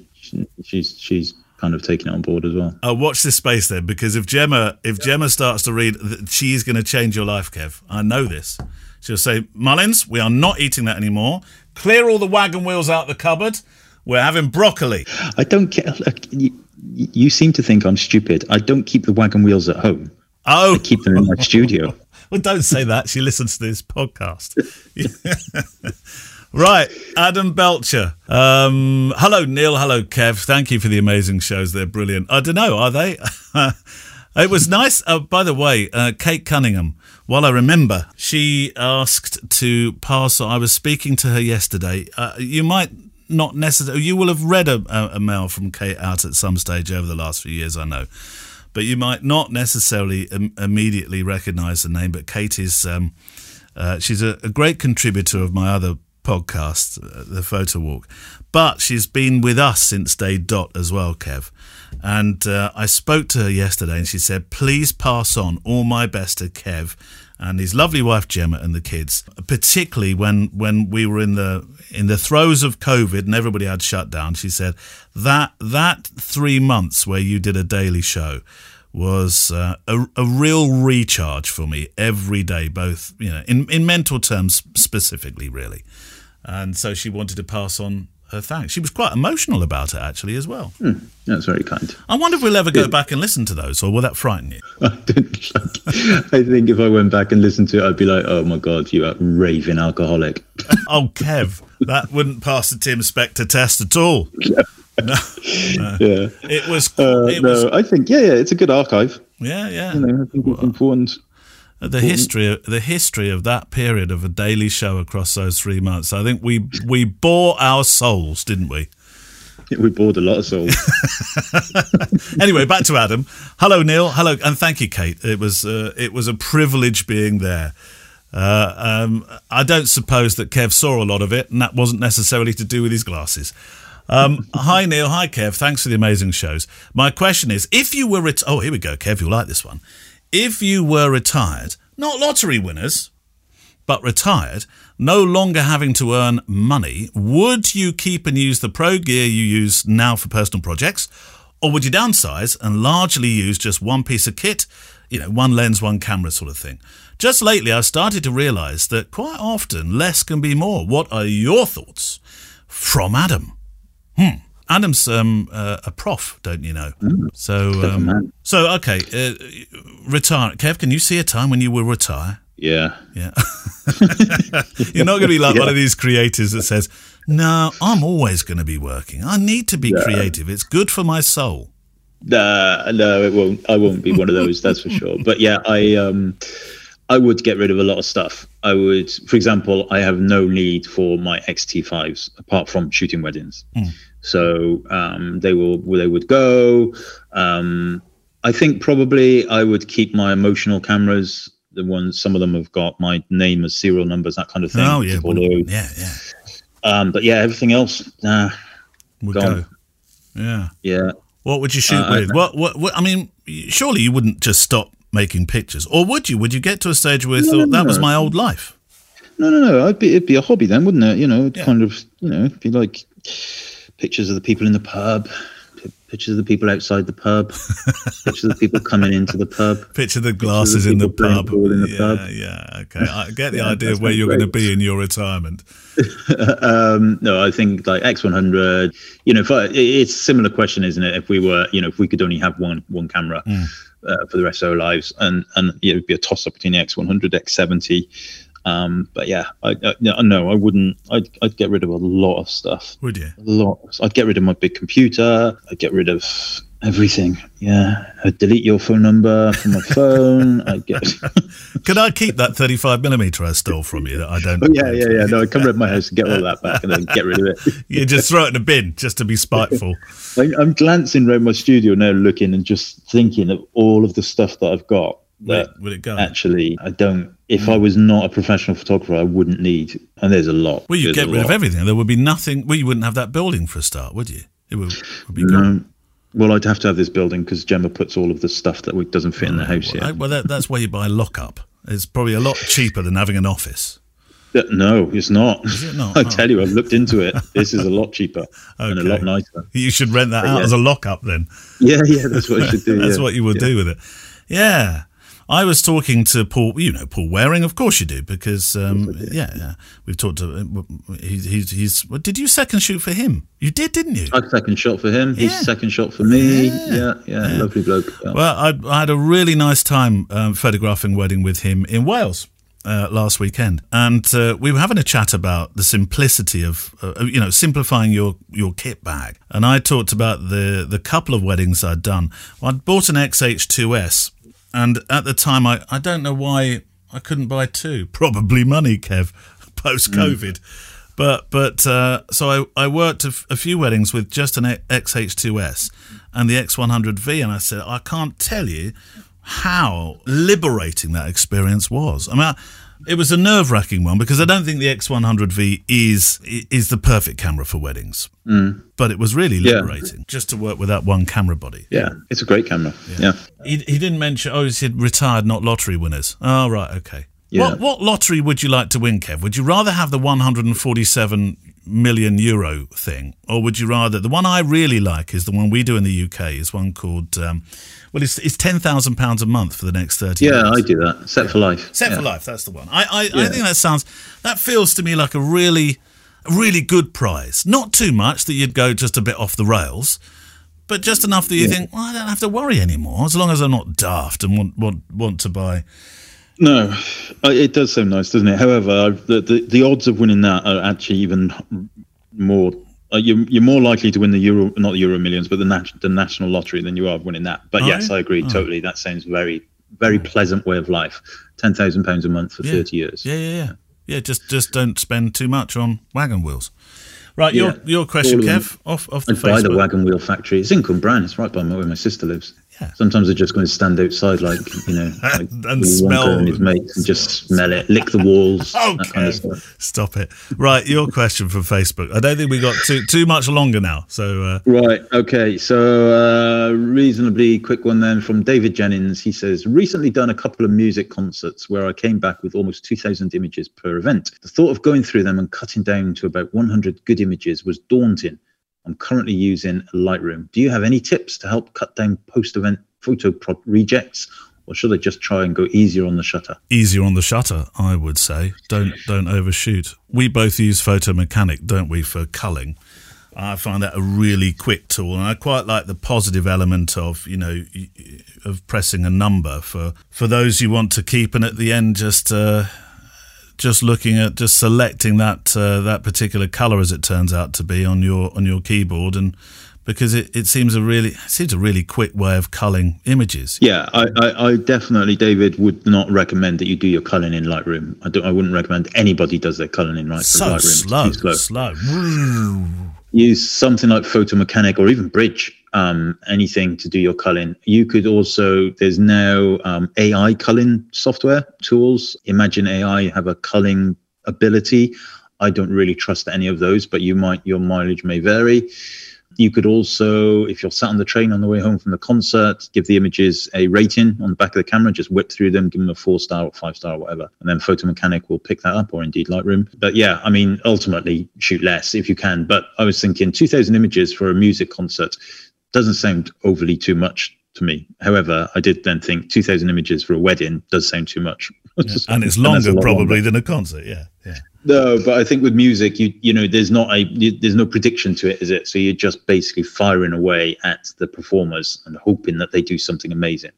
she's she's kind of taking it on board as well. Uh, watch this space then, because if Gemma if Gemma starts to read, she's going to change your life, Kev. I know this. She'll say, Mullins, we are not eating that anymore. Clear all the wagon wheels out the cupboard. We're having broccoli. I don't get. Look, you, you seem to think I'm stupid. I don't keep the wagon wheels at home. Oh, I keep them in my studio. well, don't say that. She listens to this podcast. right, Adam Belcher. Um, hello, Neale. Hello, Kev. Thank you for the amazing shows. They're brilliant. I don't know, are they? It was nice. Uh, by the way, uh, Kate Cunningham, while I remember, she asked to pass. I was speaking to her yesterday. Uh, you might not necessarily, you will have read a, a, mail from Kate out at some stage over the last few years, I know. But you might not necessarily Im- immediately recognize the name. But Kate is, um, uh, she's a, a great contributor of my other podcast, uh, the Photo Walk. But she's been with us since day dot as well, Kev. And uh, I spoke to her yesterday and she said, please pass on all my best to Kev and his lovely wife Gemma and the kids, particularly when, when we were in the in the throes of COVID and everybody had shut down. She said that that three months where you did a daily show was uh, a, a real recharge for me every day, both you know in in mental terms specifically, really. And so she wanted to pass on her thanks. She was quite emotional about it actually as well. Hmm, that's very kind. I wonder if we'll ever go back and listen to those, or will that frighten you? I, I think if I went back and listened to it, I'd be like, "Oh my god, you are raving alcoholic." oh, Kev, that wouldn't pass the Tim Spector test at all. No, no. Yeah, it was. Uh, it no, was, I think yeah, yeah, it's a good archive. yeah, yeah. You know, I think it's important. The history of the history of that period of a daily show across those three months. I think we we bore our souls, didn't we? We bored a lot of souls. Anyway, back to Adam. Hello, Neale. Hello, and thank you, Kate. It was uh, it was a privilege being there. Uh, um, I don't suppose that Kev saw a lot of it, and that wasn't necessarily to do with his glasses. Um, hi, Neale. Hi, Kev. Thanks for the amazing shows. My question is, if you were ret- oh, here we go, Kev. You'll like this one. If you were retired, not lottery winners, but retired, no longer having to earn money, would you keep and use the pro gear you use now for personal projects? Or would you downsize and largely use just one piece of kit, you know, one lens, one camera sort of thing? Just lately, I've started to realise that quite often less can be more. What are your thoughts? From Adam. Hmm. Adam's um, uh, a prof, don't you know? So, um, so okay, uh, retire. Kev, can you see a time when you will retire? yeah, Yeah. You're not going to be like one of these creators that says, no, I'm always going to be working. I need to be creative. It's good for my soul. Nah, no, it won't. I won't be one of those. that's for sure. But yeah, I um, I would get rid of a lot of stuff. I would, for example, I have no need for my XT5s apart from shooting weddings. So um, they will, they would go. Um, I think probably I would keep my emotional cameras. The ones, some of them have got my name as serial numbers, that kind of thing. Oh, yeah. Those. Yeah, yeah. Um, but yeah, everything else, nah, Would Gone. go. Yeah. yeah. What would you shoot Uh, I- with? What, what, what? I mean, surely you wouldn't just stop making pictures, or would you? Would you get to a stage where you No, thought that was my old life? No, no, no. I'd be, it'd be a hobby then, wouldn't it? You know, it'd Yeah. kind of, you know, it'd be like pictures of the people in the pub, pi- pictures of the people outside the pub, pictures of the people coming into the pub. Picture the glasses in the pub. in the yeah, pub. yeah. Okay, I get the Yeah, idea of where you're going to be in your retirement. um, no, I think like X100. You know, if I, it's a similar question, isn't it? If we were, you know, if we could only have one one camera uh, for the rest of our lives, and and it would be a toss up between the X100, X70. Um, but yeah, I, I no, I wouldn't. I'd, I'd get rid of a lot of stuff. Would you? A lot. I'd get rid of my big computer. I'd get rid of everything. Yeah, I'd delete your phone number from my phone. I'd get. Could I keep that 35 millimeter I stole from you that I don't? Oh, yeah, yeah, yeah. No, I'd come around my house and get all that back, and then get rid of it. You just throw it in a bin just to be spiteful. I, I'm glancing around my studio now, looking and just thinking of all of the stuff that I've got. Would it, would it go? actually, I don't. If I was not a professional photographer, I wouldn't need. And there's a lot. Well, you'd get rid of everything. There would be nothing. Well, you wouldn't have that building for a start, would you? It would, would be gone. Um, well, I'd have to have this building because Gemma puts all of the stuff that doesn't fit in the house Well, yet. well that, that's where you buy a lockup. It's probably a lot cheaper than having an office. Uh, No, it's not. it not? I Oh. tell you, I've looked into it. This is a lot cheaper and a lot nicer. You should rent that out yeah. as a lockup then. Yeah, yeah, that's what I should do. That's yeah. what you would Yeah. do with it. Yeah. I was talking to Paul, you know, Paul Waring, of course you do, because, um, yeah, yeah, we've talked to, he's, he's, he's, what, did you second shoot for him? You did, didn't you? I second shot for him. He's second shot for me. Yeah. Yeah, yeah, lovely bloke. Yeah. Well, I, I had a really nice time um, photographing wedding with him in Wales. uh, last weekend, and uh, we were having a chat about the simplicity of, uh, you know, simplifying your, your kit bag. And I talked about the the couple of weddings I'd done. Well, I'd bought an XH2S, and at the time, I, I don't know why I couldn't buy two. Probably money, Kev, post COVID. Mm. But but uh, so I, I worked a, f- a few weddings with just an XH2S and the X100V, and I said I can't tell you how liberating that experience was. I mean. It was a nerve-wracking one because I don't think the X100V is is the perfect camera for weddings. Mm. But it was really liberating yeah. just to work with that one camera body. Yeah, it's a great camera. Yeah. yeah. He, he didn't mention, oh, he said retired, not lottery winners. Oh, right, okay. Yeah. What, what lottery would you like to win, Kev? Would you rather have the 147 million euro thing, or would you rather the one I really like is the one we do in the UK is one called um, well it's, it's ten thousand pounds a month for the next thirty. Yeah, years. I do that. Set yeah. for life. Set yeah. for life. That's the one. I I, yeah. I think that sounds that feels to me like a really really good prize. Not too much that you'd go just a bit off the rails. But just enough that you think, well, I don't have to worry anymore, as long as I'm not daft and want want, want to buy no, it does sound nice, doesn't it? However, the, the, the odds of winning that are actually even more. Uh, you're, you're more likely to win the Euro, not the Euro Millions, but the nat- the national lottery than you are of winning that. But oh, yes, I agree oh. totally. That sounds very, very pleasant way of life. Ten thousand pounds a month for yeah. thirty years. Yeah, yeah, yeah. Yeah, just just don't spend too much on wagon wheels. Right, yeah. your your question, Kev, off off the I'd Facebook. buy the wagon wheel factory. It's in Cwmbran. It's right by where my sister lives. Yeah. Sometimes they're just going to stand outside, like you know, like and smell and his mates, and just smell it, lick the walls. okay, kind of stop it. Right, your question from Facebook. I don't think we got too too much longer now. So uh... right, okay. So uh, reasonably quick one then from David Jennings. He says recently done a couple of music concerts where I came back with almost two thousand images per event. The thought of going through them and cutting down to about one hundred good images was daunting. I'm currently using Lightroom. Do you have any tips to help cut down post event photo prop rejects? Or should I just try and go easier on the shutter? Easier on the shutter, I would say. Don't don't overshoot. We both use Photo Mechanic, don't we, for culling? I find that a really quick tool, and I quite like the positive element of you know of pressing a number for for those you want to keep, and at the end just uh, just looking at just selecting that uh, that particular color as it turns out to be on your on your keyboard and because it, it seems a really it seems a really quick way of culling images. Yeah, I, I, I, definitely, David, would not recommend that you do your culling in Lightroom. I don't. I wouldn't recommend anybody does their culling in Lightroom. So slow, slow, slow. Use something like Photo Mechanic or even Bridge um, anything to do your culling. You could also, there's now um, AI culling software tools. Imagen AI have a culling ability. I don't really trust any of those, but you might, your mileage may vary. You could also, if you're sat on the train on the way home from the concert, give the images a rating on the back of the camera, just whip through them, give them a four star or five star or whatever. And then Photo Mechanic will pick that up or indeed Lightroom. But yeah, I mean, ultimately shoot less if you can. But I was thinking 2000 images for a music concert doesn't sound overly too much to me. However, I did then think 2,000 images for a wedding does sound too much. Yeah. and it's longer and probably longer. than a concert. Yeah, yeah. No, but I think with music, you you know, there's not a you, there's no prediction to it, is it? So you're just basically firing away at the performers and hoping that they do something amazing.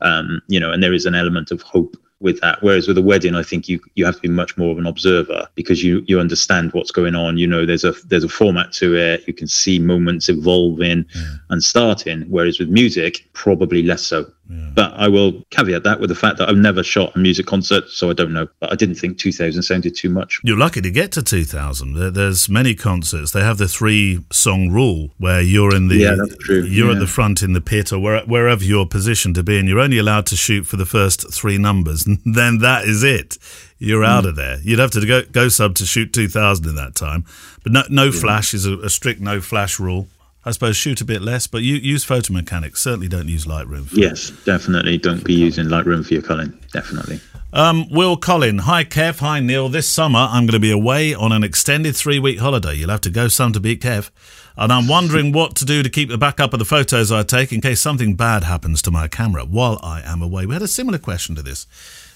Um, you know, and there is an element of hope with that. Whereas with a wedding, I think you you have to be much more of an observer because you you understand what's going on. You know, there's a there's a format to it. You can see moments evolving yeah. and starting. Whereas with music, probably less so. Yeah. But I will caveat that with the fact that I've never shot a music concert, so I don't know. But I didn't think 2000 sounded too much. You're lucky to get to 2000. There's many concerts. They have the three song rule where you're in the yeah, that's true. you're yeah. at the front in the pit or where, wherever you're positioned to be, and you're only allowed to shoot for the first three numbers. And then that is it. You're mm. out of there. You'd have to go go sub to shoot 2000 in that time. But no, no flash is a, a strict no flash rule. I suppose shoot a bit less, but you use photo mechanics. Certainly don't use Lightroom. yes, definitely. Don't be using Lightroom for your culling. Definitely. Um, Will Collin, hi Kev, hi Neale. This summer I'm going to be away on an extended three week holiday. You'll have to go some to beat Kev. And I'm wondering what to do to keep the backup of the photos I take in case something bad happens to my camera while I am away. We had a similar question to this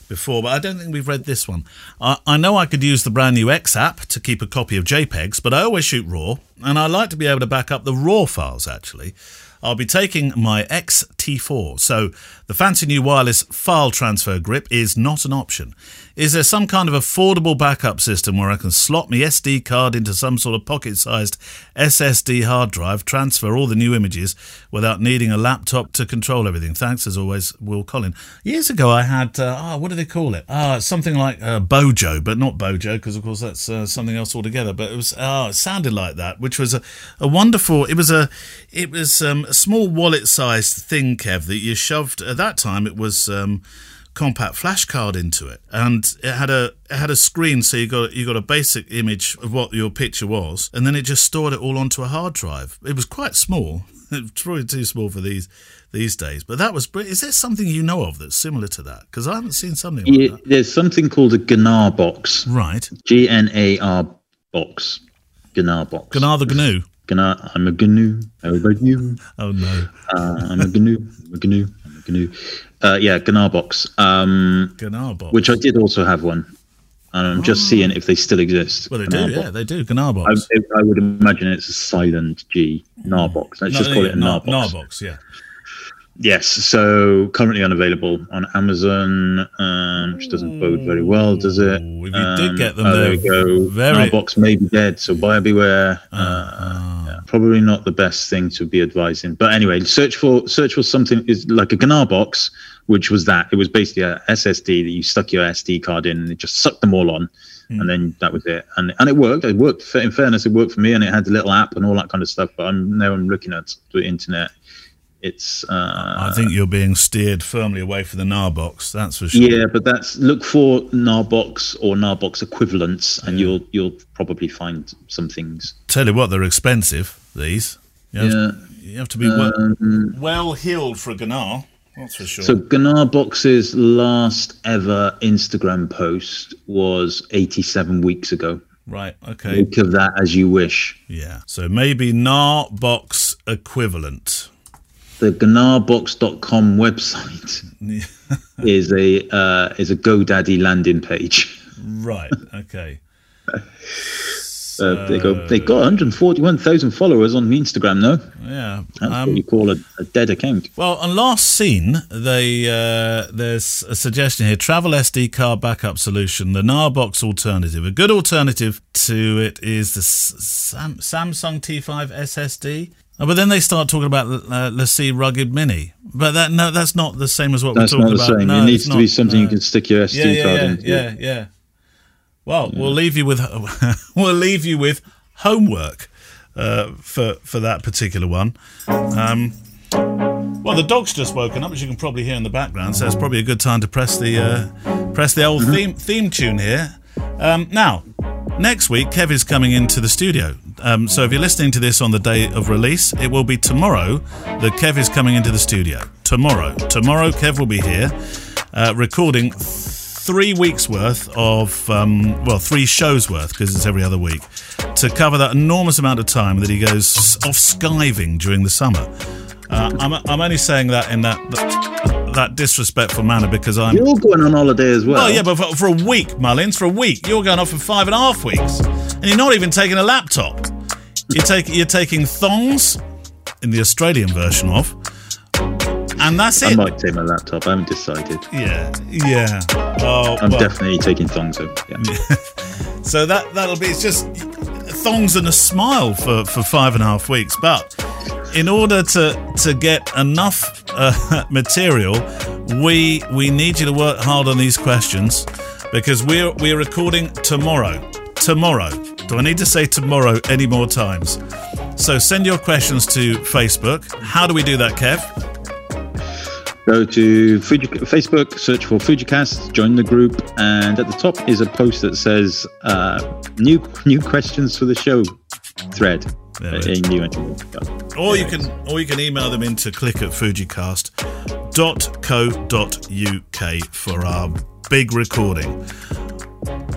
before, but I don't think we've read this one. I, I know I could use the brand new X app to keep a copy of JPEGs, but I always shoot RAW, and I like to be able to back up the RAW files actually. I'll be taking my XT T4. So the fancy new wireless file transfer grip is not an option. Is there some kind of affordable backup system where I can slot my SD card into some sort of pocket sized SSD hard drive, transfer all the new images without needing a laptop to control everything? Thanks, as always, Will Collin. Years ago, I had, uh, oh, what do they call it? Uh, something like uh, Bojo, but not Bojo, because of course that's uh, something else altogether. But it was, oh, it sounded like that, which was a, a wonderful, it was a, it was um, a small wallet sized thing, Kev, that you shoved, at that time, it was. Um, compact flash card into it, and it had a it had a screen, so you got you got a basic image of what your picture was, and then it just stored it all onto a hard drive. It was quite small. It's probably too small for these these days, but that was. Is there something you know of that's similar to that? Because I haven't seen something. Like yeah, there's something called a GNAR box. Right. G N A R box. GNAR box. GNAR the GNU. GNAR. I'm a GNU. How about you? Oh no. Uh, I'm a GNU. I'm a GNU. I'm a GNU. Uh, yeah, GNAR box. Um, GNAR box. Which I did also have one. And I'm just oh. seeing if they still exist. Well, they do, yeah, they do. GNAR box. I, I, would imagine it's a silent G, NAR box. Let's no, just call yeah, it a NAR, NAR box. yeah. Yes, so currently unavailable on Amazon, um, which doesn't bode very well, does it? If you um, did get them, oh, there we go. Very... box may be dead, so buyer beware. Uh, uh, yeah, probably not the best thing to be advising. But anyway, search for search for something is like a GNAR box, which was that. It was basically a SSD that you stuck your SD card in, and it just sucked them all on. Mm. And then that was it, and and it worked. It worked. In fairness, it worked for me, and it had a little app and all that kind of stuff. But I'm now I'm looking at the internet it's. Uh, I think you're being steered firmly away from the Narbox. That's for sure. Yeah, but that's look for Narbox or Narbox equivalents, and yeah. you'll you'll probably find some things. Tell you what, they're expensive. These. You have, yeah. You have to be um, well, well heeled for a GNAR. That's for sure. So GNAR Box's last ever Instagram post was 87 weeks ago. Right. Okay. Think of that as you wish. Yeah. So maybe NAR box equivalent the gnarbox.com website is a uh, is a GoDaddy landing page. Right. Okay. Uh, they go. They got 141,000 followers on Instagram now. Yeah, that's um, what you call a, a, dead account. Well, on last seen, they uh, there's a suggestion here: travel SD card backup solution, the Narbox alternative. A good alternative to it is the Sam- Samsung T5 SSD. Oh, but then they start talking about uh, see, Rugged Mini. But that no, that's not the same as what that's we're talking about. That's not the same. No, it needs to be something you can stick your SD yeah, yeah, card yeah, into. Yeah, yeah. Well, yeah. we'll leave you with we'll leave you with homework uh, for for that particular one. Um, well, the dog's just woken up, as you can probably hear in the background. So it's probably a good time to press the uh, press the old mm-hmm. theme theme tune here. Um, now, next week, Kev is coming into the studio um, so if you're listening to this on the day of release, it will be tomorrow that Kev is coming into the studio. Tomorrow. Tomorrow, Kev will be here uh, recording three weeks worth of, um, well, three shows worth, because it's every other week, to cover that enormous amount of time that he goes off skiving during the summer. Uh, I'm, I'm only saying that in that, that, that disrespectful manner because I'm. You're going on holiday as well. Well, yeah, but for, for, a week, Mullins, for a week. You're going off for five and a half weeks, and you're not even taking a laptop. You're taking you're taking thongs in the Australian version of, and that's it. I might take my laptop. I haven't decided. Yeah, yeah. Oh, I'm well. definitely taking thongs. Over, yeah. so that that'll be. It's just thongs and a smile for for five and a half weeks, but in order to to get enough uh, material, we we need you to work hard on these questions because we're we're recording tomorrow. Tomorrow. Do I need to say tomorrow any more times? So send your questions to Facebook. How do we do that, Kev? Go to Fuji, Facebook, search for FujiCast, join the group, and at the top is a post that says uh, "new new questions for the show" thread. Uh, new or you can or you can email them into click at fujicast.co.uk for our big recording.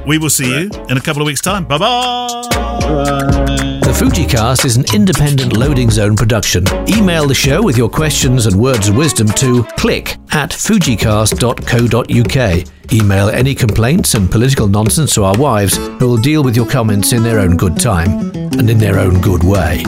We will see you in a couple of weeks' time. Bye bye. The FujiCast is an independent loading zone production. Email the show with your questions and words of wisdom to click at fujicast.co.uk. Email any complaints and political nonsense to our wives, who will deal with your comments in their own good time and in their own good way.